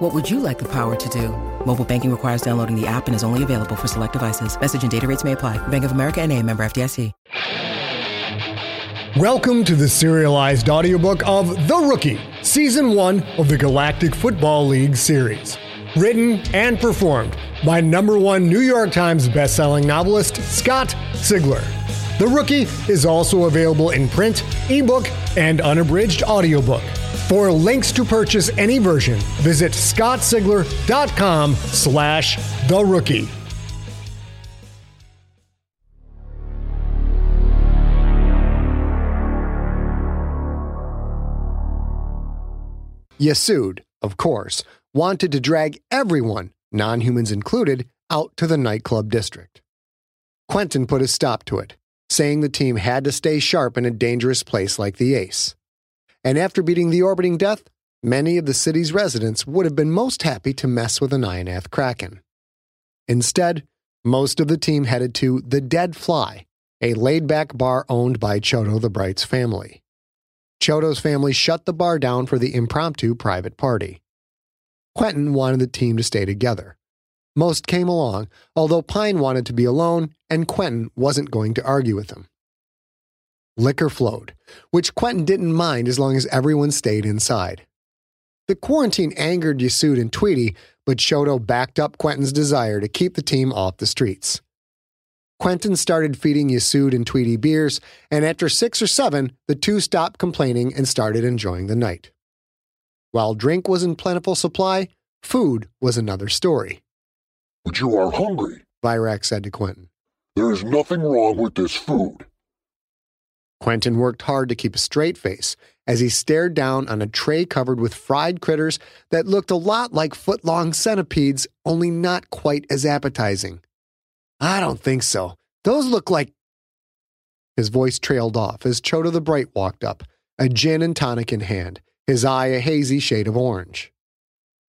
What would you like the power to do? Mobile banking requires downloading the app and is only available for select devices. Message and data rates may apply. Bank of America and a member FDIC. Welcome to the serialized audiobook of The Rookie, Season 1 of the Galactic Football League series. Written and performed by number one New York Times bestselling novelist Scott Sigler. The Rookie is also available in print, ebook, and unabridged audiobook. For links to purchase any version, visit scottsigler.com slash the rookie. Yasud, of course, wanted to drag everyone, non humans included, out to the nightclub district. Quentin put a stop to it, saying the team had to stay sharp in a dangerous place like the Ace. And after beating the orbiting death, many of the city's residents would have been most happy to mess with an Ionath Kraken. Instead, most of the team headed to The Dead Fly, a laid back bar owned by Chodo the Bright's family. Chodo's family shut the bar down for the impromptu private party. Quentin wanted the team to stay together. Most came along, although Pine wanted to be alone and Quentin wasn't going to argue with him. Liquor flowed, which Quentin didn't mind as long as everyone stayed inside. The quarantine angered Yasud and Tweedy, but Chodo backed up Quentin's desire to keep the team off the streets. Quentin started feeding Yasud and Tweedy beers, and after six or seven, the two stopped complaining and started enjoying the night. While drink was in plentiful supply, food was another story. But you are hungry, Virak said to Quentin. There is nothing wrong with this food. Quentin worked hard to keep a straight face as he stared down on a tray covered with fried critters that looked a lot like foot long centipedes, only not quite as appetizing. I don't think so. Those look like. His voice trailed off as Chodo the Bright walked up, a gin and tonic in hand, his eye a hazy shade of orange.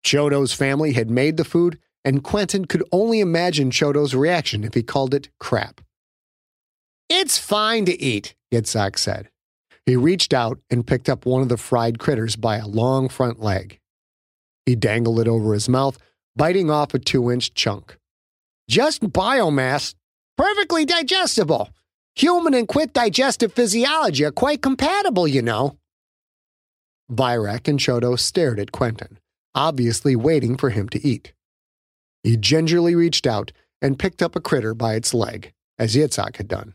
Chodo's family had made the food, and Quentin could only imagine Chodo's reaction if he called it crap. It's fine to eat, Yitzhak said. He reached out and picked up one of the fried critters by a long front leg. He dangled it over his mouth, biting off a two inch chunk. Just biomass, perfectly digestible. Human and Quyth digestive physiology are quite compatible, you know. Virak and Chodo stared at Quentin, obviously waiting for him to eat. He gingerly reached out and picked up a critter by its leg, as Yitzhak had done.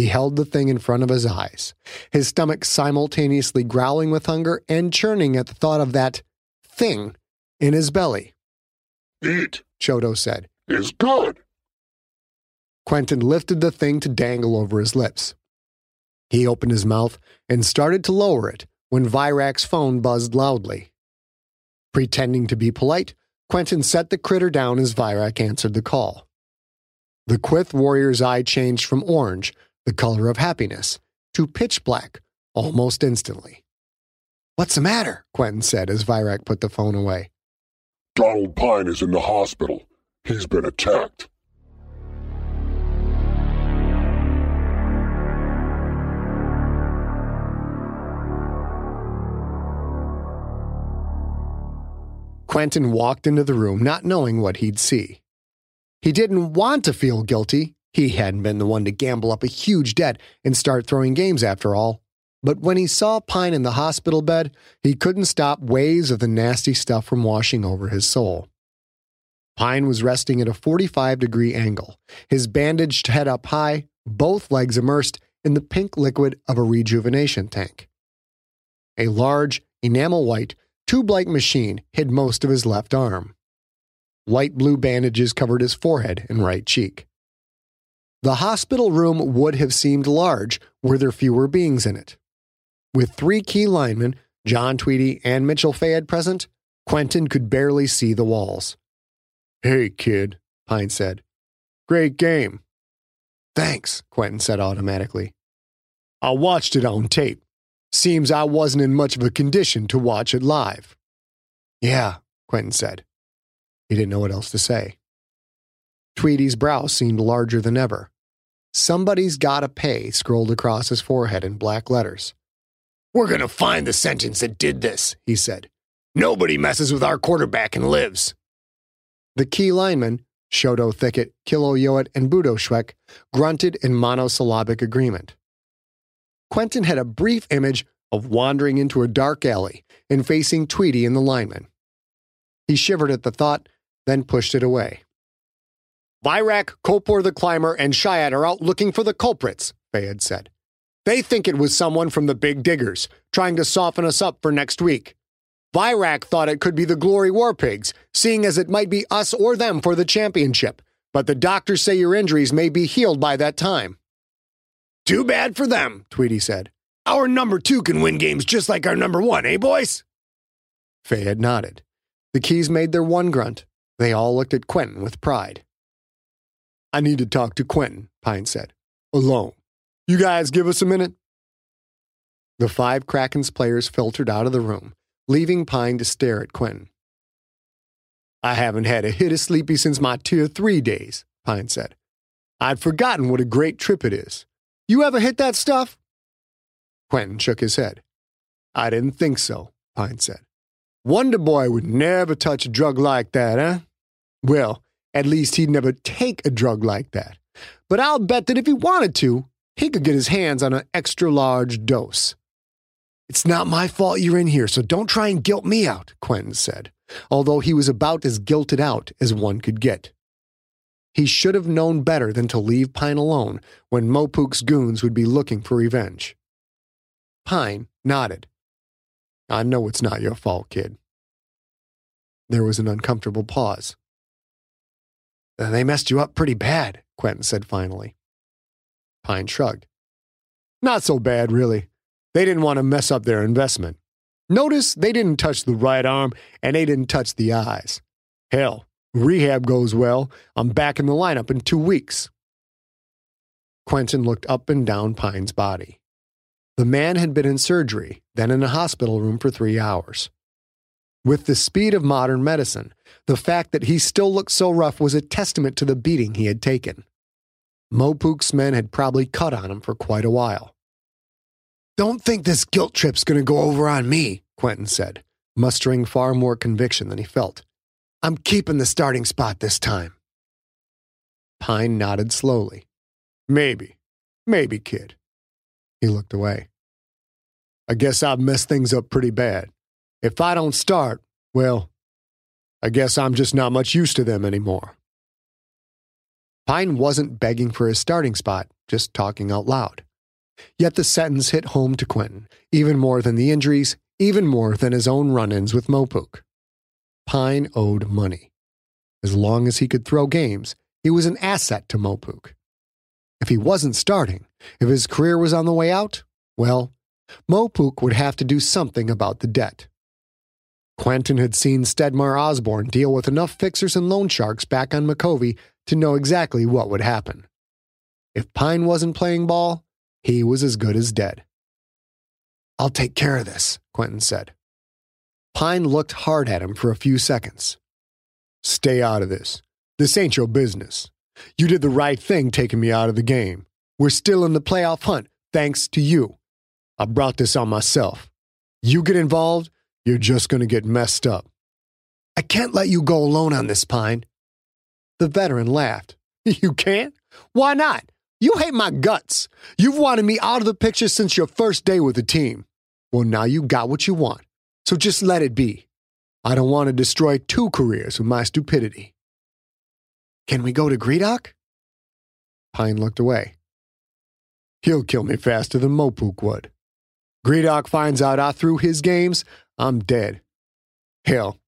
He held the thing in front of his eyes, his stomach simultaneously growling with hunger and churning at the thought of that thing in his belly. Eat, Chodo said. Is good. Quentin lifted the thing to dangle over his lips. He opened his mouth and started to lower it when Virak's phone buzzed loudly. Pretending to be polite, Quentin set the critter down as Virak answered the call. The Quyth warrior's eye changed from orange, the color of happiness, to pitch black almost instantly. What's the matter? Quentin said as Virak put the phone away. Donald Pine is in the hospital. He's been attacked. Quentin walked into the room not knowing what he'd see. He didn't want to feel guilty. He hadn't been the one to gamble up a huge debt and start throwing games after all. But when he saw Pine in the hospital bed, he couldn't stop waves of the nasty stuff from washing over his soul. Pine was resting at a 45 degree angle, his bandaged head up high, both legs immersed in the pink liquid of a rejuvenation tank. A large, enamel white, tube like machine hid most of his left arm. Light blue bandages covered his forehead and right cheek. The hospital room would have seemed large were there fewer beings in it. With three Ki linemen, John Tweedy and Mitchell Fayed present, Quentin could barely see the walls. Hey, kid, Pine said. Great game. Thanks, Quentin said automatically. I watched it on tape. Seems I wasn't in much of a condition to watch it live. Yeah, Quentin said. He didn't know what else to say. Tweedy's brow seemed larger than ever. Somebody's gotta pay scrolled across his forehead in black letters. We're gonna find the sentence that did this, he said. Nobody messes with our quarterback and lives. The Ki linemen, Shoto Thicket, Kilo Yoet, and Budo Schweck, grunted in monosyllabic agreement. Quentin had a brief image of wandering into a dark alley and facing Tweedy and the lineman. He shivered at the thought, then pushed it away. Virak, Kopor the Climber, and Shiat are out looking for the culprits, Fayed said. They think it was someone from the Bigg Diggers, trying to soften us up for next week. Virak thought it could be the Glory War Pigs, seeing as it might be us or them for the championship, but the doctors say your injuries may be healed by that time. Too bad for them, Tweedy said. Our number two can win games just like our number one, eh, boys? Fayed nodded. The Keys made their one grunt. They all looked at Quentin with pride. I need to talk to Quentin, Pine said. Alone. You guys give us a minute? The five Krakens players filtered out of the room, leaving Pine to stare at Quentin. I haven't had a hit of sleepy since my tier three days, Pine said. I'd forgotten what a great trip it is. You ever hit that stuff? Quentin shook his head. I didn't think so, Pine said. Wonder Boy would never touch a drug like that, eh? Well, at least he'd never take a drug like that. But I'll bet that if he wanted to, he could get his hands on an extra large dose. It's not my fault you're in here, so don't try and guilt me out, Quentin said, although he was about as guilted out as one could get. He should have known better than to leave Pine alone when Mopuk's goons would be looking for revenge. Pine nodded. I know it's not your fault, kid. There was an uncomfortable pause. Uh, they messed you up pretty bad, Quentin said finally. Pine shrugged. Not so bad, really. They didn't want to mess up their investment. Notice they didn't touch the right arm and they didn't touch the eyes. Hell, rehab goes well. I'm back in the lineup in two weeks. Quentin looked up and down Pine's body. The man had been in surgery, then in a hospital room for three hours. With the speed of modern medicine, the fact that he still looked so rough was a testament to the beating he had taken. Mopuk's men had probably cut on him for quite a while. Don't think this guilt trip's going to go over on me, Quentin said, mustering far more conviction than he felt. I'm keeping the starting spot this time. Pine nodded slowly. Maybe. Maybe, kid. He looked away. I guess I've messed things up pretty bad. If I don't start, well, I guess I'm just not much use to them anymore. Pine wasn't begging for his starting spot, just talking out loud. Yet the sentence hit home to Quentin, even more than the injuries, even more than his own run ins with Mopuk. Pine owed money. As long as he could throw games, he was an asset to Mopuk. If he wasn't starting, if his career was on the way out, well, Mopuk would have to do something about the debt. Quentin had seen Stedmar Osborne deal with enough fixers and loan sharks back on Micovi to know exactly what would happen. If Pine wasn't playing ball, he was as good as dead. I'll take care of this, Quentin said. Pine looked hard at him for a few seconds. Stay out of this. This ain't your business. You did the right thing taking me out of the game. We're still in the playoff hunt, thanks to you. I brought this on myself. You get involved, you're just going to get messed up. I can't let you go alone on this, Pine. The veteran laughed. You can't? Why not? You hate my guts. You've wanted me out of the picture since your first day with the team. Well, now you got what you want, so just let it be. I don't want to destroy two careers with my stupidity. Can we go to Gredok? Pine looked away. He'll kill me faster than Mopuk would. Gredok finds out I threw his games, I'm dead. Hell,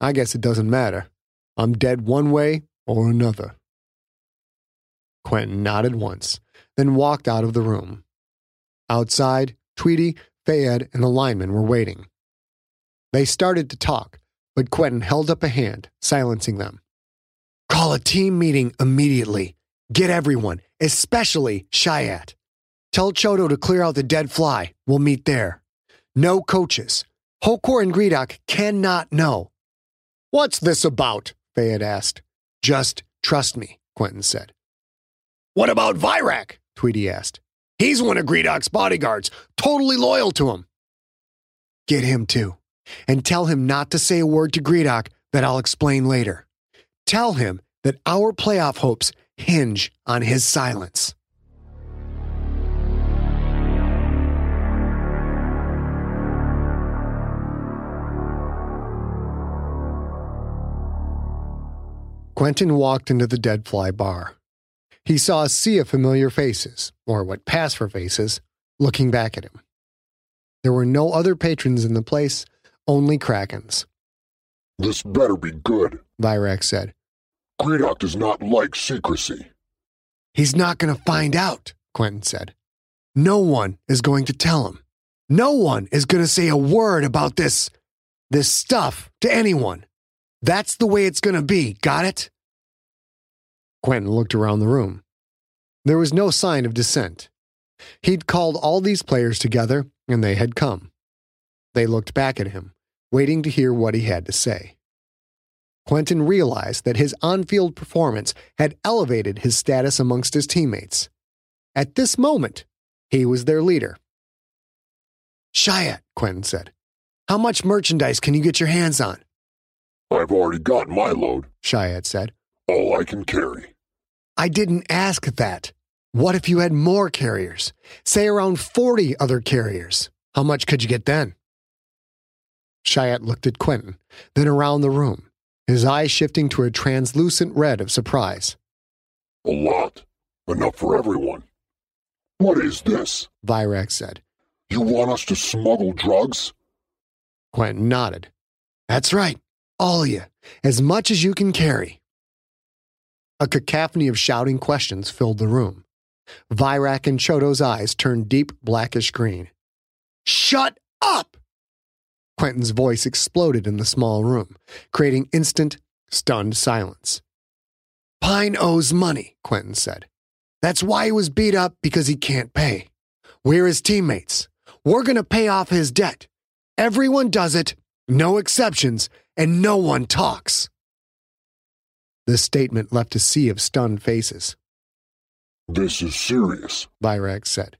I guess it doesn't matter. I'm dead one way or another. Quentin nodded once, then walked out of the room. Outside, Tweedy, Fayed, and the lineman were waiting. They started to talk, but Quentin held up a hand, silencing them. Call a team meeting immediately. Get everyone, especially Shiat. Tell Chodo to clear out the dead fly. We'll meet there. No coaches. Hokor and Gredok cannot know. What's this about? Fayed asked. Just trust me, Quentin said. What about Virak? Tweedy asked. He's one of Gredok's bodyguards, totally loyal to him. Get him too, and tell him not to say a word to Gredok that I'll explain later. Tell him that our playoff hopes hinge on his silence. Quentin walked into the Dead Fly bar. He saw a sea of familiar faces, or what passed for faces, looking back at him. There were no other patrons in the place, only Krakens. This better be good, Virak said. Gredok does not like secrecy. He's not going to find out, Quentin said. No one is going to tell him. No one is going to say a word about this, this stuff to anyone. That's the way it's going to be, got it? Quentin looked around the room. There was no sign of dissent. He'd called all these players together, and they had come. They looked back at him, waiting to hear what he had to say. Quentin realized that his on field performance had elevated his status amongst his teammates. At this moment, he was their leader. Shiat, Quentin said, how much merchandise can you get your hands on? I've already got my load, Shiat said. All I can carry. I didn't ask that. What if you had more carriers? Say around 40 other carriers. How much could you get then? Shiat looked at Quentin, then around the room, his eyes shifting to a translucent red of surprise. A lot. Enough for everyone. What is this? Virak said. You want us to smuggle drugs? Quentin nodded. That's right. All of you. As much as you can carry. A cacophony of shouting questions filled the room. Virak and Chodo's eyes turned deep blackish green. Shut up! Quentin's voice exploded in the small room, creating instant, stunned silence. Pine owes money, Quentin said. That's why he was beat up because he can't pay. We're his teammates. We're going to pay off his debt. Everyone does it, no exceptions, and no one talks. This statement left a sea of stunned faces. This is serious, Virak said.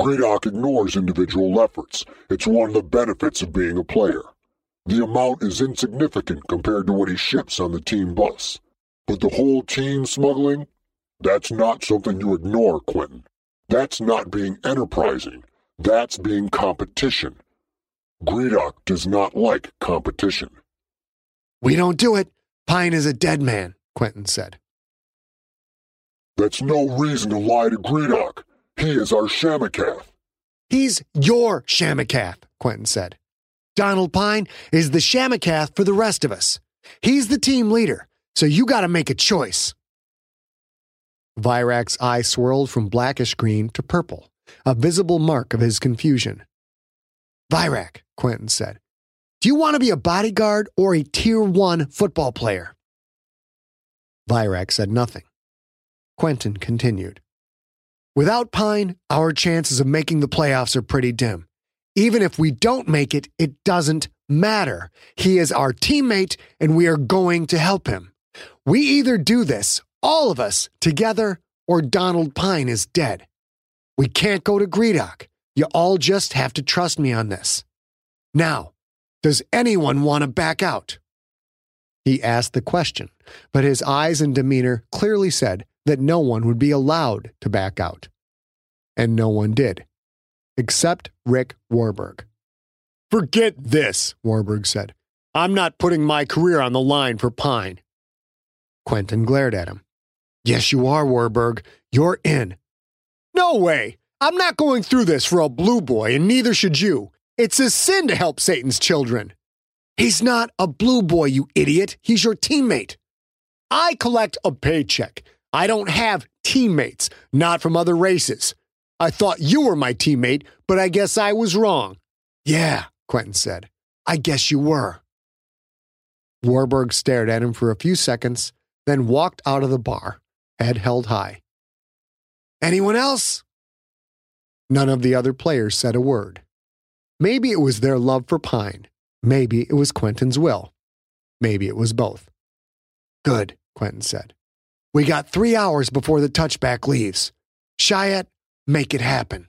Gredok ignores individual efforts. It's one of the benefits of being a player. The amount is insignificant compared to what he ships on the team bus. But the whole team smuggling? That's not something you ignore, Quentin. That's not being enterprising. That's being competition. Gredok does not like competition. We don't do it. Pine is a dead man, Quentin said. That's no reason to lie to Gredok. He is our Shamakath. He's your Shamakath, Quentin said. Donald Pine is the Shamakath for the rest of us. He's the team leader, so you gotta make a choice. Virak's eye swirled from blackish green to purple, a visible mark of his confusion. Virak, Quentin said, do you want to be a bodyguard or a tier one football player? Virak said nothing. Quentin continued. Without Pine, our chances of making the playoffs are pretty dim. Even if we don't make it, it doesn't matter. He is our teammate and we are going to help him. We either do this, all of us, together, or Donald Pine is dead. We can't go to Gredok. You all just have to trust me on this. Now, does anyone want to back out? He asked the question, but his eyes and demeanor clearly said that no one would be allowed to back out. And no one did, except Rick Warburg. Forget this, Warburg said. I'm not putting my career on the line for Pine. Quentin glared at him. Yes, you are, Warburg. You're in. No way. I'm not going through this for a blue boy, and neither should you. It's a sin to help Satan's children. He's not a blue boy, you idiot. He's your teammate. I collect a paycheck. I don't have teammates, not from other races. I thought you were my teammate, but I guess I was wrong. Yeah, Quentin said. I guess you were. Warburg stared at him for a few seconds, then walked out of the bar, head held high. Anyone else? None of the other players said a word. Maybe it was their love for Pine. Maybe it was Quentin's will. Maybe it was both. Good, Quentin said. We got three hours before the touchback leaves. Shiat, make it happen.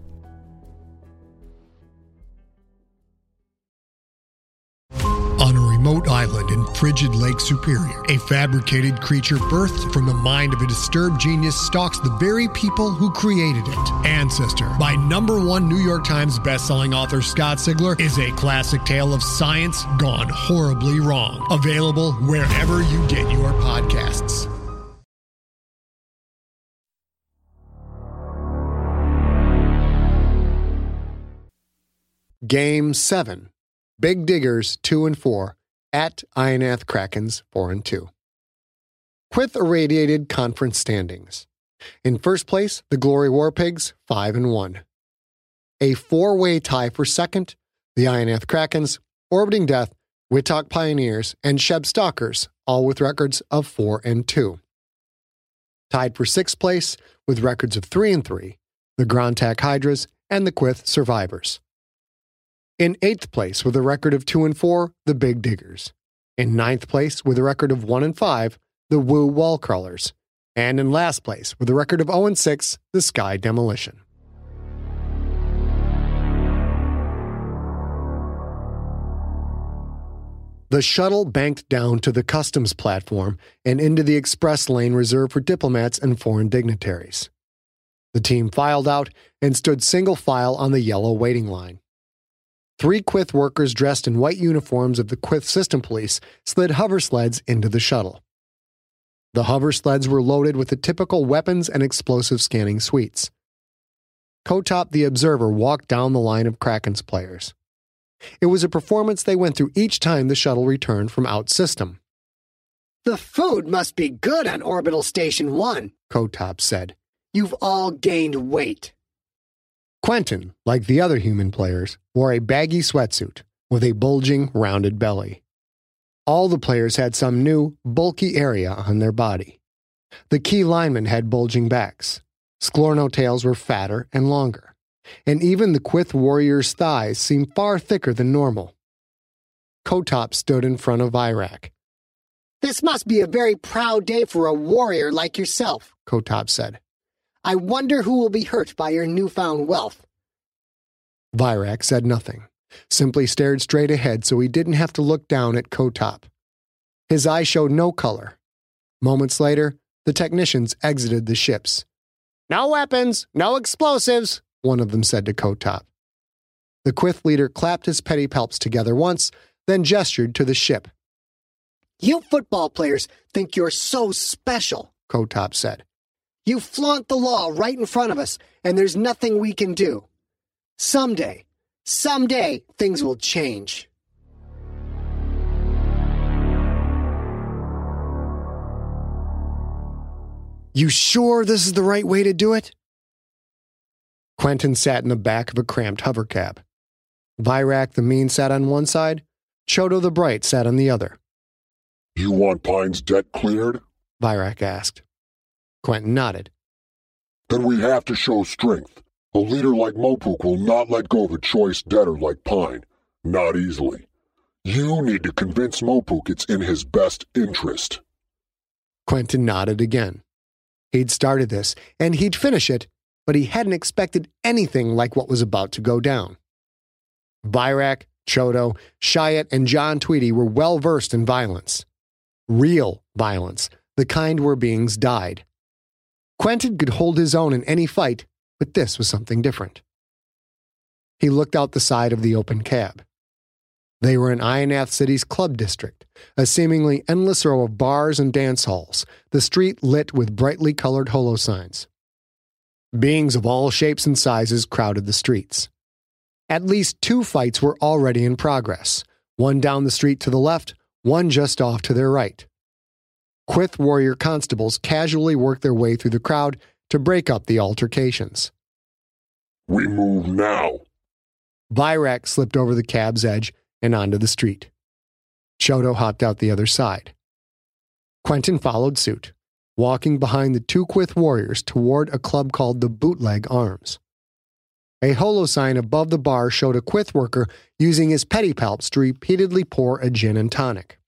Remote island in frigid Lake Superior, a fabricated creature birthed from the mind of a disturbed genius stalks the very people who created it. Ancestor, by number one New York Times bestselling author Scott Sigler, is a classic tale of science gone horribly wrong. Available wherever you get your podcasts. Game 7. Bigg Diggers 2 and 4 at Ionath Krakens 4 and 2. Quyth irradiated conference standings. In first place, the Glory War Pigs 5 and 1. A four-way tie for second, the Ionath Krakens, Orbiting Death, Wittok Pioneers, and Sheb Stalkers, all with records of 4 and 2. Tied for sixth place with records of 3 and 3, the Grontak Hydras and the Quyth Survivors. In eighth place with a record of 2 and 4, the Bigg Diggers. In ninth place with a record of 1 and 5, the Woo Wall Crawlers. And in last place with a record of 0 and 6, the Sky Demolition. The shuttle banked down to the customs platform and into the express lane reserved for diplomats and foreign dignitaries. The team filed out and stood single file on the yellow waiting line. Three Quyth workers dressed in white uniforms of the Quyth System Police slid hover sleds into the shuttle. The hover sleds were loaded with the typical weapons and explosive scanning suites. Kotop the Observer walked down the line of Kraken's players. It was a performance they went through each time the shuttle returned from out system. The food must be good on Orbital Station 1, Kotop said. You've all gained weight. Quentin, like the other human players, wore a baggy sweatsuit with a bulging, rounded belly. All the players had some new, bulky area on their body. The Ki linemen had bulging backs. Sklorno tails were fatter and longer and even the Quyth warrior's thighs seemed far thicker than normal. Kotop stood in front of Virak. This must be a very proud day for a warrior like yourself, Kotop said. I wonder who will be hurt by your newfound wealth. Virak said nothing, simply stared straight ahead so he didn't have to look down at Kotop. His eyes showed no color. Moments later, the technicians exited the ships. No weapons, no explosives, one of them said to Kotop. The Quyth leader clapped his pedipalps together once, then gestured to the ship. You football players think you're so special, Kotop said. You flaunt the law right in front of us, and there's nothing we can do. Someday, someday, things will change. You sure this is the right way to do it? Quentin sat in the back of a cramped hovercab. Virak the Mean sat on one side, Chodo the Bright sat on the other. You want Pine's debt cleared? Virak asked. Quentin nodded. Then we have to show strength. A leader like Mopuk will not let go of a choice debtor like Pine. Not easily. You need to convince Mopuk it's in his best interest. Quentin nodded again. He'd started this, and he'd finish it, but he hadn't expected anything like what was about to go down. Virak, Chodo, Shiat, and John Tweedy were well versed in violence. Real violence, the kind where beings died. Quentin could hold his own in any fight, but this was something different. He looked out the side of the open cab. They were in Ionath City's club district, a seemingly endless row of bars and dance halls, the street lit with brightly colored holo signs. Beings of all shapes and sizes crowded the streets. At least two fights were already in progress one down the street to the left, one just off to their right. Quyth warrior constables casually worked their way through the crowd to break up the altercations. We move now. Virak slipped over the cab's edge and onto the street. Chodo hopped out the other side. Quentin followed suit, walking behind the two Quyth warriors toward a club called the Bootleg Arms. A holo sign above the bar showed a Quyth worker using his pedipalps to repeatedly pour a gin and tonic.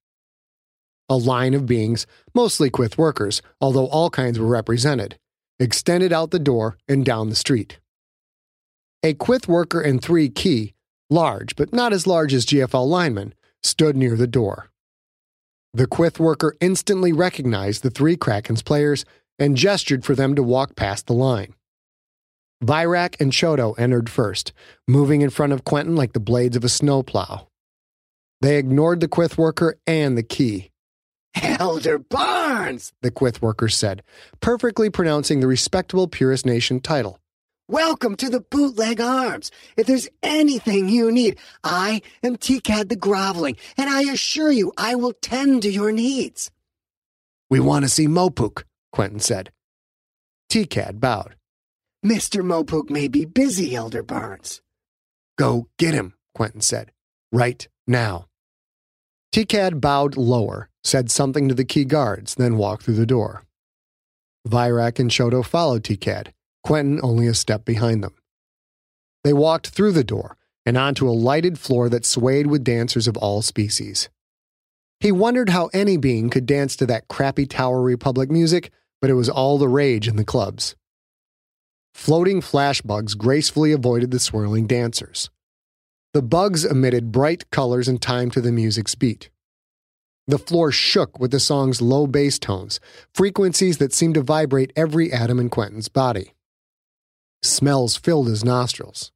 A line of beings, mostly Quyth workers, although all kinds were represented, extended out the door and down the street. A Quyth worker and three Ki, large but not as large as GFL linemen, stood near the door. The Quyth worker instantly recognized the three Kraken's players and gestured for them to walk past the line. Virak and Chodo entered first, moving in front of Quentin like the blades of a snowplow. They ignored the Quyth worker and the Ki. Elder Barnes, the Quyth worker said, perfectly pronouncing the respectable Purist Nation title. welcome to the Bootleg Arms. If there's anything you need, I am TCAD the Groveling, and I assure you I will tend to your needs. We want to see Mopuk, Quentin said. TCAD bowed. Mr. Mopuk may be busy, Elder Barnes. Go get him, Quentin said. Right now. TCAD bowed lower, said something to the Ki guards, then walked through the door. Virak and Chodo followed TCAD, Quentin only a step behind them. They walked through the door and onto a lighted floor that swayed with dancers of all species. He wondered how any being could dance to that crappy Tower Republic music, but it was all the rage in the clubs. Floating flash bugs gracefully avoided the swirling dancers. The bugs emitted bright colors in time to the music's beat. The floor shook with the song's low bass tones, frequencies that seemed to vibrate every atom in Quentin's body. Smells filled his nostrils.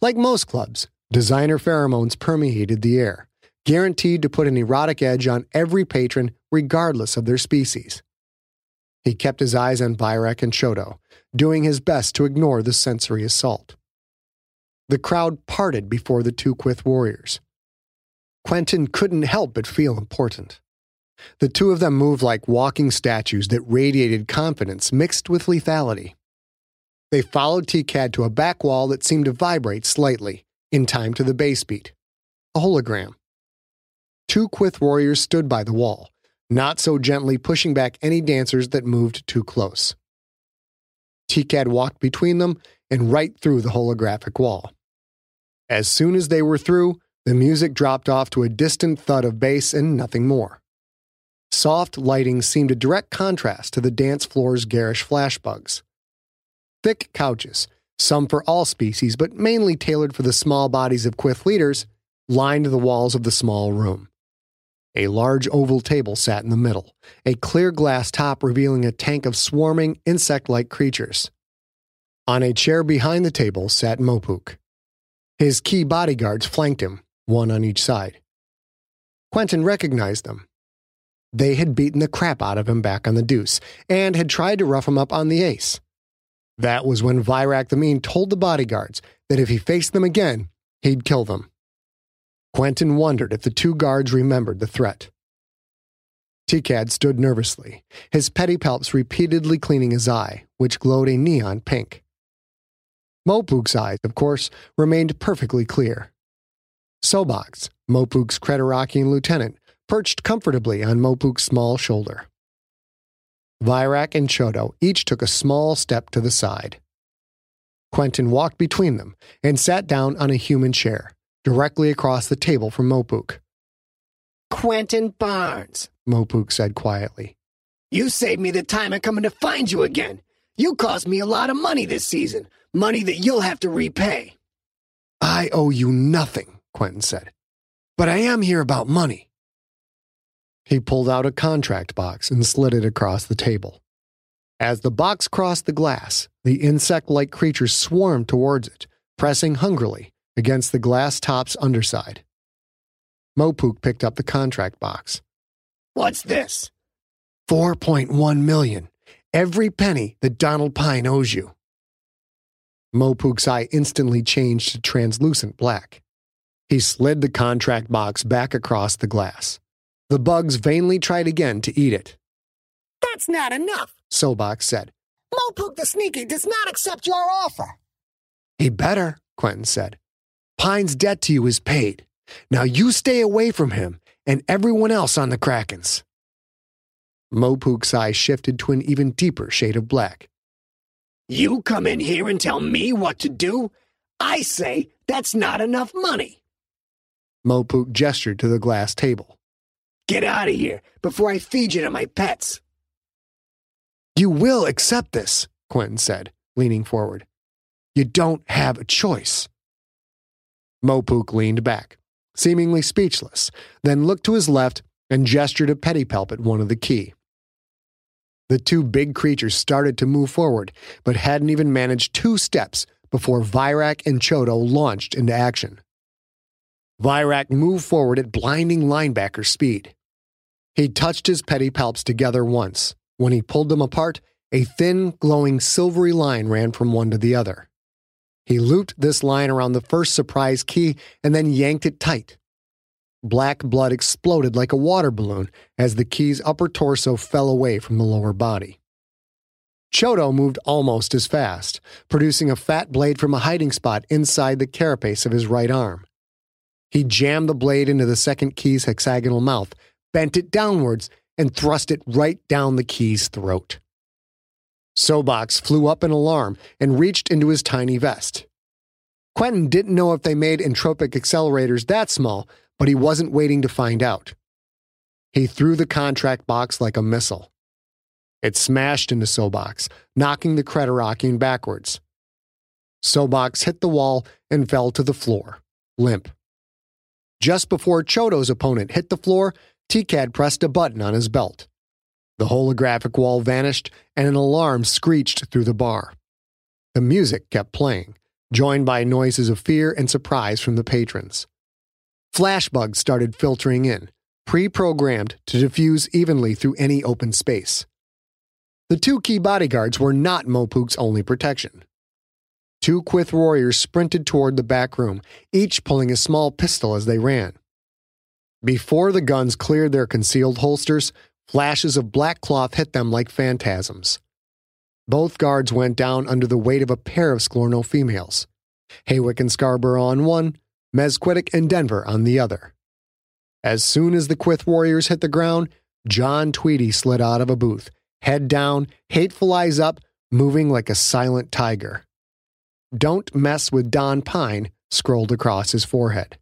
Like most clubs, designer pheromones permeated the air, guaranteed to put an erotic edge on every patron regardless of their species. He kept his eyes on Virak and Chodo, doing his best to ignore the sensory assault. The crowd parted before the two Quyth warriors. Quentin couldn't help but feel important. The two of them moved like walking statues that radiated confidence mixed with lethality. They followed TCAD to a back wall that seemed to vibrate slightly, in time to the bass beat. A hologram. Two Quyth warriors stood by the wall, not so gently pushing back any dancers that moved too close. TCAD walked between them and right through the holographic wall. As soon as they were through, the music dropped off to a distant thud of bass and nothing more. Soft lighting seemed a direct contrast to the dance floor's garish flashbugs. Thick couches, some for all species but mainly tailored for the small bodies of Quyth leaders, lined the walls of the small room. A large oval table sat in the middle, a clear glass top revealing a tank of swarming, insect like creatures. On a chair behind the table sat Mopuk. His Ki bodyguards flanked him, one on each side. Quentin recognized them. They had beaten the crap out of him back on the deuce and had tried to rough him up on the ace. That was when Virak the Mean told the bodyguards that if he faced them again, he'd kill them. Quentin wondered if the two guards remembered the threat. TCAD stood nervously, his pedipalps repeatedly cleaning his eye, which glowed a neon pink. Mopuk's eyes, of course, remained perfectly clear. Sobox, Mopuk's Creterakian lieutenant, perched comfortably on Mopuk's small shoulder. Virak and Chodo each took a small step to the side. Quentin walked between them and sat down on a human chair, directly across the table from Mopuk. Quentin Barnes, Mopuk said quietly. You saved me the time of coming to find you again. You cost me a lot of money this season, money that you'll have to repay. I owe you nothing, Quentin said. But I am here about money. He pulled out a contract box and slid it across the table. As the box crossed the glass, the insect like creatures swarmed towards it, pressing hungrily against the glass top's underside. Mopuk picked up the contract box. What's this? 4.1 million. Every penny that Donald Pine owes you. Mopuk's eye instantly changed to translucent black. He slid the contract box back across the glass. The bugs vainly tried again to eat it. That's not enough, Sobok said. Mopuk the Sneaky does not accept your offer. He better, Quentin said. Pine's debt to you is paid. Now you stay away from him and everyone else on the Krakens. Mopuk's eyes shifted to an even deeper shade of black. You come in here and tell me what to do? I say that's not enough money. Mopuk gestured to the glass table. Get out of here before I feed you to my pets. You will accept this, Quentin said, leaning forward. You don't have a choice. Mopuk leaned back, seemingly speechless, then looked to his left and gestured a pedipalp at one of the Ki. The two big creatures started to move forward, but hadn't even managed two steps before Virak and Chodo launched into action. Virak moved forward at blinding linebacker speed. He touched his pedipalps together once. When he pulled them apart, a thin, glowing silvery line ran from one to the other. He looped this line around the first surprise Ki and then yanked it tight. Black blood exploded like a water balloon as the Ki's upper torso fell away from the lower body. Chodo moved almost as fast, producing a fat blade from a hiding spot inside the carapace of his right arm. He jammed the blade into the second Ki's hexagonal mouth, bent it downwards, and thrust it right down the Ki's throat. Sobox flew up in alarm and reached into his tiny vest. Quentin didn't know if they made entropic accelerators that small, but he wasn't waiting to find out. He threw the contract box like a missile. It smashed into Sobox, knocking the Creterakian backwards. Sobox hit the wall and fell to the floor, limp. Just before Chodo's opponent hit the floor, TCAD pressed a button on his belt. The holographic wall vanished and an alarm screeched through the bar. The music kept playing, joined by noises of fear and surprise from the patrons. Flashbugs started filtering in, pre programmed to diffuse evenly through any open space. The two Ki bodyguards were not Mopuk's only protection. Two Quyth warriors sprinted toward the back room, each pulling a small pistol as they ran. Before the guns cleared their concealed holsters, flashes of black cloth hit them like phantasms. Both guards went down under the weight of a pair of Sklorno females. Haywick and Scarborough on one, Mezquitic and Denver on the other. As soon as the Quyth warriors hit the ground, John Tweedy slid out of a booth, head down, hateful eyes up, moving like a silent tiger. Don't mess with Don Pine scrolled across his forehead.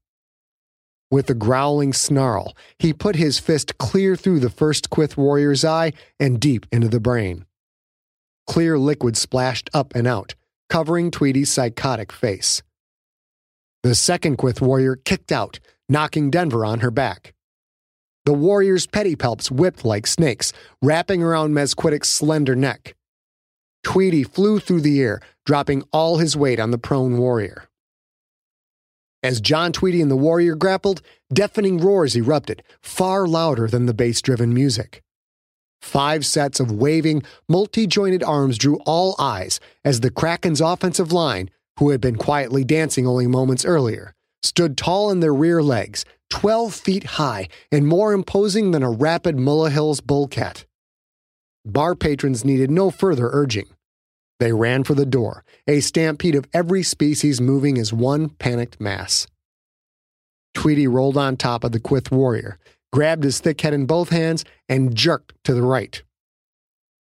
With a growling snarl, he put his fist clear through the first Quyth warrior's eye and deep into the brain. Clear liquid splashed up and out, covering Tweedy's psychotic face. The second Quyth warrior kicked out, knocking Denver on her back. The warrior's pedipalps whipped like snakes, wrapping around Mezquitic's slender neck. Tweedy flew through the air, dropping all his weight on the prone warrior. As John Tweedy and the warrior grappled, deafening roars erupted, far louder than the bass driven music. Five sets of waving, multi jointed arms drew all eyes as the Kraken's offensive line who had been quietly dancing only moments earlier, stood tall in their rear legs, 12 feet high and more imposing than a rapid Mullah Hills bullcat. Bar patrons needed no further urging. They ran for the door, a stampede of every species moving as one panicked mass. Tweedy rolled on top of the Quyth warrior, grabbed his thick head in both hands, and jerked to the right.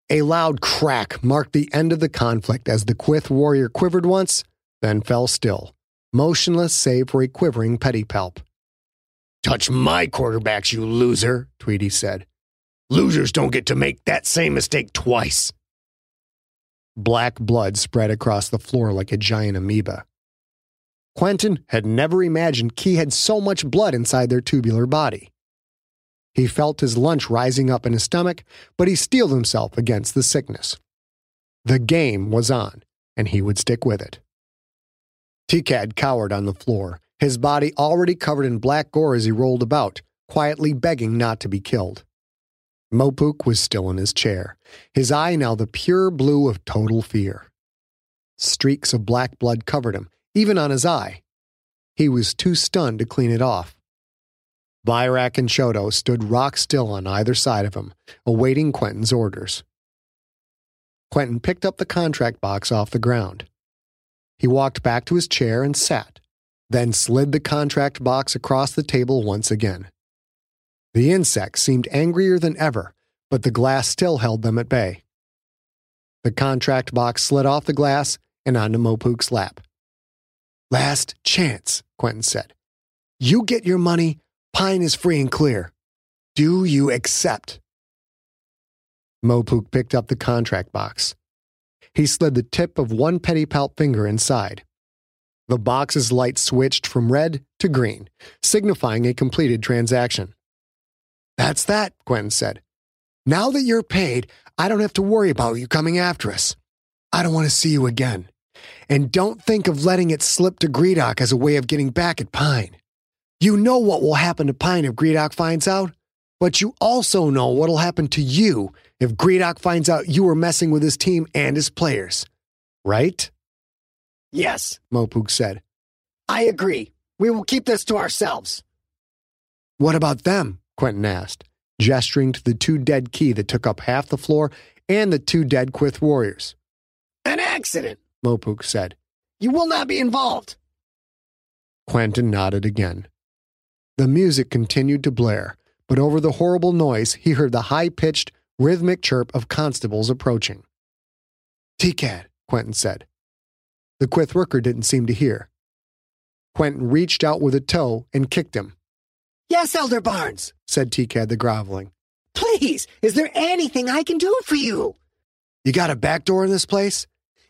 A loud crack marked the end of the conflict as the Quyth warrior quivered once then fell still, motionless save for a quivering pedipalp. Touch my quarterbacks, you loser, Tweedy said. Losers don't get to make that same mistake twice. Black blood spread across the floor like a giant amoeba. Quentin had never imagined Ki had so much blood inside their tubular body. He felt his lunch rising up in his stomach, but he steeled himself against the sickness. The game was on, and he would stick with it. Tikad cowered on the floor, his body already covered in black gore as he rolled about, quietly begging not to be killed. Mopuk was still in his chair, his eye now the pure blue of total fear. Streaks of black blood covered him, even on his eye. He was too stunned to clean it off. Virak and Shoto stood rock still on either side of him, awaiting Quentin's orders. Quentin picked up the contract box off the ground. He walked back to his chair and sat, then slid the contract box across the table once again. The insects seemed angrier than ever, but the glass still held them at bay. The contract box slid off the glass and onto Mopuk's lap. Last chance, Quentin said. You get your money, Pine is free and clear. Do you accept? Mopuk picked up the contract box. He slid the tip of one pedipalp finger inside. The box's light switched from red to green, signifying a completed transaction. That's that, Quentin said. Now that you're paid, I don't have to worry about you coming after us. I don't want to see you again. And don't think of letting it slip to Gredok as a way of getting back at Pine. You know what will happen to Pine if Gredok finds out, but you also know what'll happen to you if Gredok finds out you were messing with his team and his players. Right? Yes, Mopuk said. I agree. We will keep this to ourselves. What about them? Quentin asked, gesturing to the two dead Ki that took up half the floor and the two dead Quyth warriors. An accident, Mopuk said. You will not be involved. Quentin nodded again. The music continued to blare, but over the horrible noise, he heard the high pitched, rhythmic chirp of constables approaching. Tikad, Quentin said. The Quyth worker didn't seem to hear. Quentin reached out with a toe and kicked him. Yes, Elder Barnes, said Tikad the groveling. Please, is there anything I can do for you? You got a back door in this place?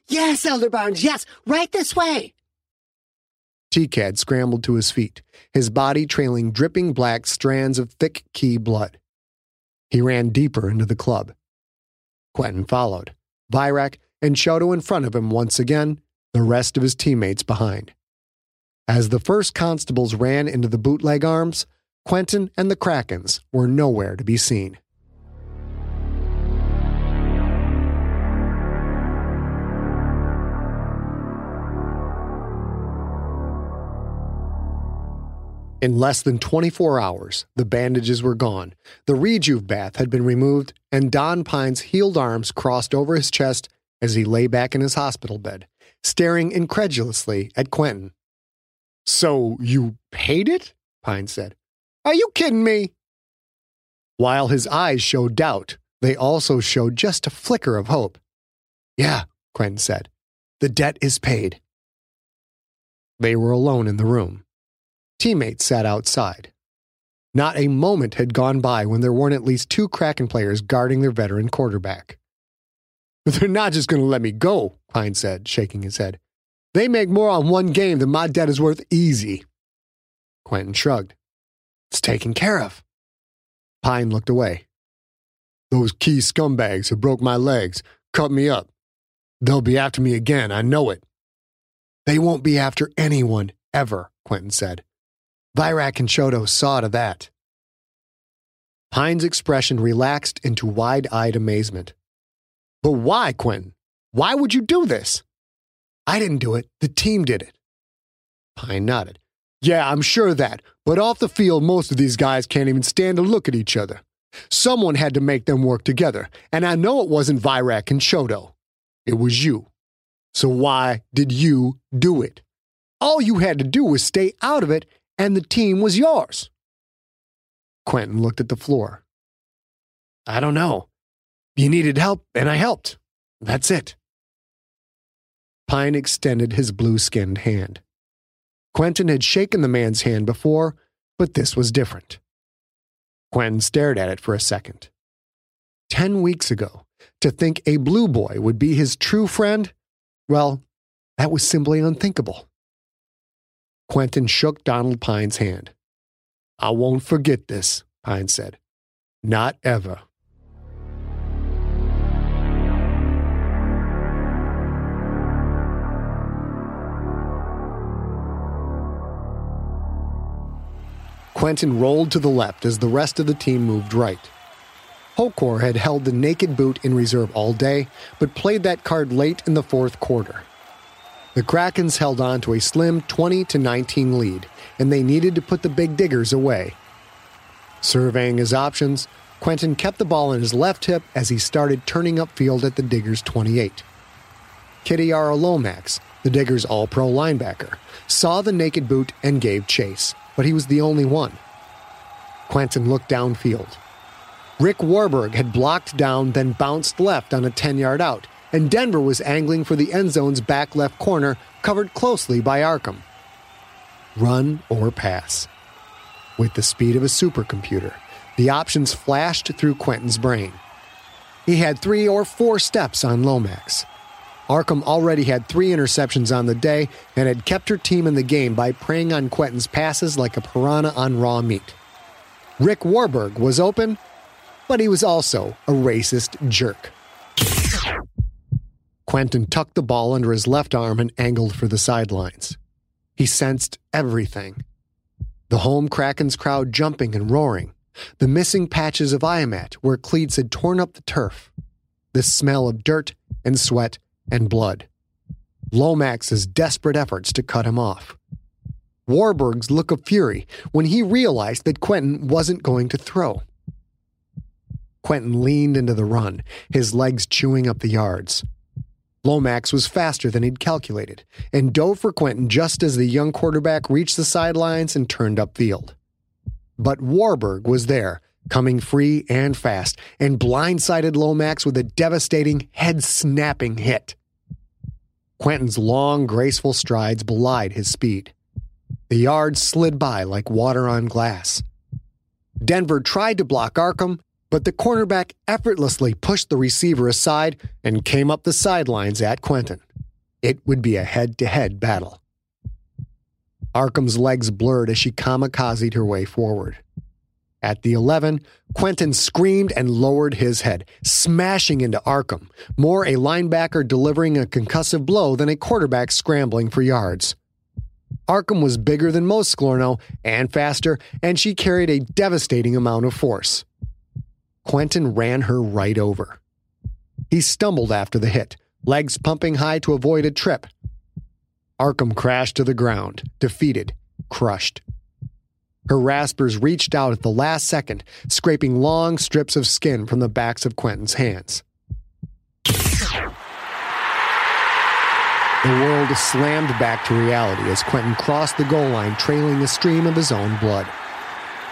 Yes, Elder Barnes, yes, right this way. Tikad scrambled to his feet, his body trailing dripping black strands of thick Ki blood. He ran deeper into the club. Quentin followed, Virak and Shoto in front of him once again, the rest of his teammates behind. As the first constables ran into the bootleg arms, Quentin and the Krakens were nowhere to be seen. In less than 24 hours, the bandages were gone, the rejuve bath had been removed, and Don Pine's healed arms crossed over his chest as he lay back in his hospital bed, staring incredulously at Quentin. So you paid it? Pine said. Are you kidding me? While his eyes showed doubt, they also showed just a flicker of hope. Yeah, Quentin said. The debt is paid. They were alone in the room. Teammates sat outside. Not a moment had gone by when there weren't at least two Kraken players guarding their veteran quarterback. They're not just going to let me go, Pine said, shaking his head. They make more on one game than my debt is worth easy. Quentin shrugged. It's taken care of. Pine looked away. Those Ki scumbags who broke my legs, cut me up. They'll be after me again, I know it. They won't be after anyone, ever, Quentin said. Virak and Shoto saw to that. Pine's expression relaxed into wide eyed amazement. But why, Quentin? Why would you do this? I didn't do it. The team did it. Pine nodded. Yeah, I'm sure of that. But off the field, most of these guys can't even stand to look at each other. Someone had to make them work together, and I know it wasn't Virak and Shoto. It was you. So why did you do it? All you had to do was stay out of it and the team was yours. Quentin looked at the floor. I don't know. You needed help, and I helped. That's it. Pine extended his blue skinned hand. Quentin had shaken the man's hand before, but this was different. Quentin stared at it for a second. 10 weeks ago, to think a blue boy would be his true friend, well, that was simply unthinkable. Quentin shook Donald Pine's hand. I won't forget this, Pine said. Not ever. Quentin rolled to the left as the rest of the team moved right. Hokor had held the naked boot in reserve all day, but played that card late in the fourth quarter. The Krakens held on to a slim 20 to 19 lead, and they needed to put the Bigg Diggers away. Surveying his options, Quentin kept the ball in his left hip as he started turning upfield at the Diggers 28. Kittyara Lomax, the Diggers all pro linebacker, saw the naked boot and gave chase, but he was the only one. Quentin looked downfield. Rick Warburg had blocked down, then bounced left on a 10 yard out, and Denver was angling for the end zone's back left corner, covered closely by Arkham. Run or pass. With the speed of a supercomputer, the options flashed through Quentin's brain. He had three or four steps on Lomax. Arkham already had three interceptions on the day and had kept her team in the game by preying on Quentin's passes like a piranha on raw meat. Rick Warburg was open, but he was also a racist jerk. Quentin tucked the ball under his left arm and angled for the sidelines. He sensed everything the home Krakens crowd jumping and roaring, the missing patches of Iamat where cleats had torn up the turf, the smell of dirt and sweat and blood, Lomax's desperate efforts to cut him off. Warburg's look of fury when he realized that Quentin wasn't going to throw. Quentin leaned into the run, his legs chewing up the yards. Lomax was faster than he'd calculated and dove for Quentin just as the young quarterback reached the sidelines and turned upfield. But Warburg was there, coming free and fast, and blindsided Lomax with a devastating, head snapping hit. Quentin's long, graceful strides belied his speed. The yards slid by like water on glass. Denver tried to block Arkham, but the cornerback effortlessly pushed the receiver aside and came up the sidelines at Quentin. It would be a head to head battle. Arkham's legs blurred as she kamikazed her way forward. At the 11, Quentin screamed and lowered his head, smashing into Arkham, more a linebacker delivering a concussive blow than a quarterback scrambling for yards. Arkham was bigger than most Sklorno and faster, and she carried a devastating amount of force. Quentin ran her right over. He stumbled after the hit, legs pumping high to avoid a trip. Arkham crashed to the ground, defeated, crushed. Her raspers reached out at the last second, scraping long strips of skin from the backs of Quentin's hands. The world slammed back to reality as Quentin crossed the goal line, trailing a stream of his own blood.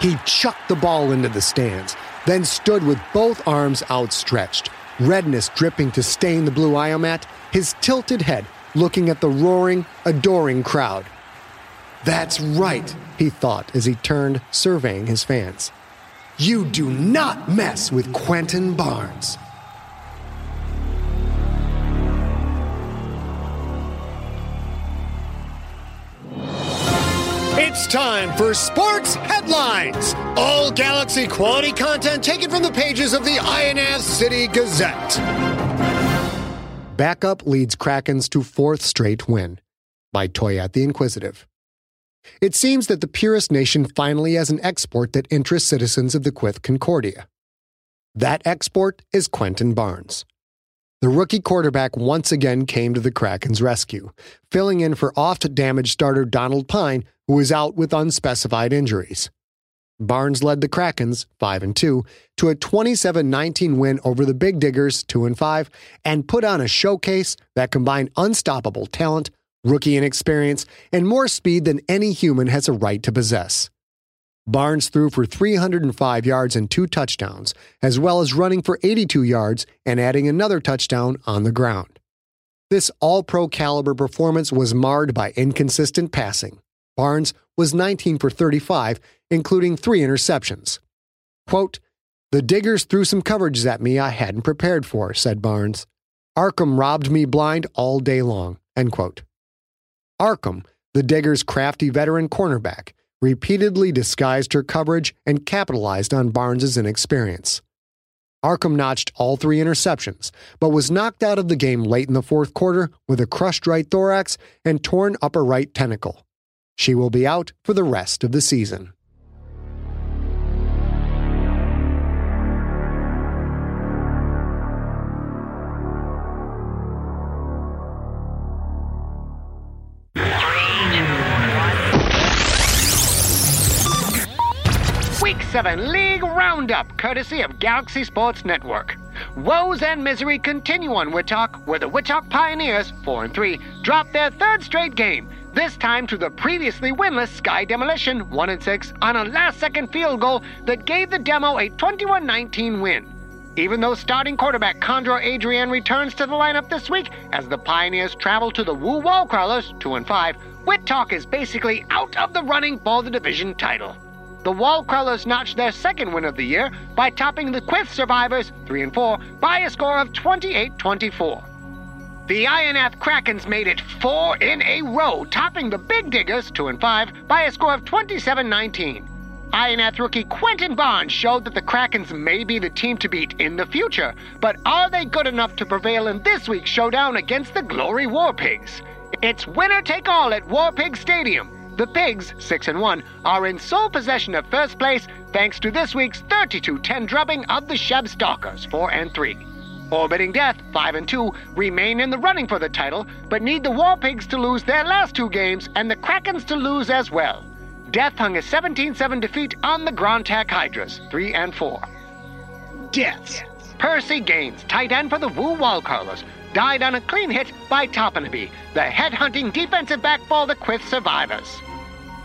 He chucked the ball into the stands, then stood with both arms outstretched, redness dripping to stain the blue iomat, his tilted head looking at the roaring, adoring crowd. That's right, he thought as he turned, surveying his fans. You do not mess with Quentin Barnes. It's time for Sports Headlines! All Galaxy quality content taken from the pages of the Ionath City Gazette. Backup leads Krakens to fourth straight win by Toyat the Inquisitive. It seems that the Purist Nation finally has an export that interests citizens of the Quyth Concordia. That export is Quentin Barnes. The rookie quarterback once again came to the Kraken's rescue, filling in for oft damaged starter Donald Pine, who was out with unspecified injuries. Barnes led the Krakens, 5 and 2, to a 27-19 win over the Bigg Diggers, 2 and 5, and put on a showcase that combined unstoppable talent, rookie inexperience, and more speed than any human has a right to possess. Barnes threw for 305 yards and two touchdowns, as well as running for 82 yards and adding another touchdown on the ground. This all pro caliber performance was marred by inconsistent passing. Barnes was 19 for 35, including three interceptions. Quote, The diggers threw some coverages at me I hadn't prepared for, said Barnes. Arkham robbed me blind all day long. End quote. Arkham, the diggers' crafty veteran cornerback, repeatedly disguised her coverage and capitalized on Barnes's inexperience. Arkham notched all three interceptions, but was knocked out of the game late in the fourth quarter with a crushed right thorax and torn upper right tentacle. She will be out for the rest of the season. 7 League Roundup, courtesy of Galaxy Sports Network. Woes and misery continue on Wittock, where the Wittock Pioneers, 4 and 3, drop their third straight game, this time to the previously winless Sky Demolition, 1 and 6, on a last second field goal that gave the Demo a 21 19 win. Even though starting quarterback Condra Adrian returns to the lineup this week as the Pioneers travel to the Woo Wallcrawlers, 2 and 5, Wittock is basically out of the running for the division title. The Wallcrawlers notched their second win of the year by topping the Quith Survivors, 3 and 4, by a score of 28 24. The Ionath Krakens made it four in a row, topping the Bigg Diggers, 2 and 5, by a score of 27 19. Ionath rookie Quentin Barnes showed that the Krakens may be the team to beat in the future, but are they good enough to prevail in this week's showdown against the Glory War Pigs? It's winner take all at War Pig Stadium. The Pigs, 6 and 1, are in sole possession of first place thanks to this week's 32-10 drubbing of the Sheb Stalkers, 4 and 3. Orbiting Death, 5 and 2, remain in the running for the title, but need the War Pigs to lose their last two games and the Krakens to lose as well. Death hung a 17-7 defeat on the Grand Grontak Hydras, 3 and 4. Deaths. Percy Gaines, tight end for the Woo Carlos, died on a clean hit by Toppinaby, the head-hunting defensive back for the Quyth Survivors.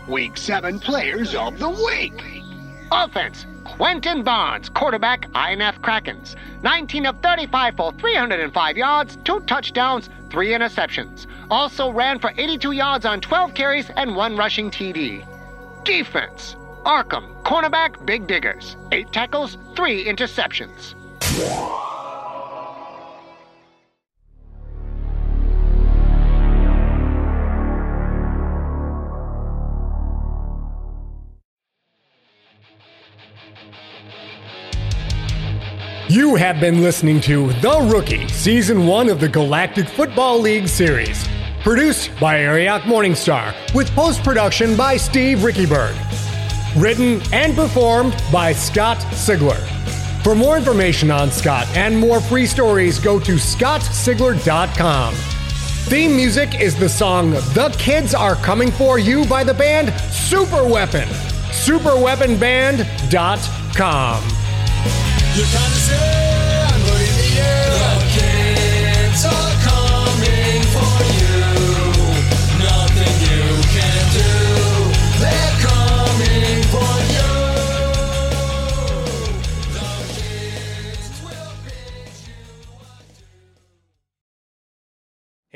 Week 7 Players of the Week. Offense, Quentin Barnes, quarterback, Ionath Krakens. 19 of 35 for 305 yards, 2 touchdowns, 3 interceptions. Also ran for 82 yards on 12 carries and 1 rushing TD. Defense, Arkham, cornerback, Bigg Diggers. 8 tackles, 3 interceptions. You have been listening to The Rookie, Season 1 of the Galactic Football League Series. Produced by Arioch Morningstar, with post production by Steve Riekeberg. Written and performed by Scott Sigler. For more information on Scott and more free stories, go to scottsigler.com. Theme music is the song The Kids Are Coming For You by the band Super Weapon. Superweaponband.com. You kinda say,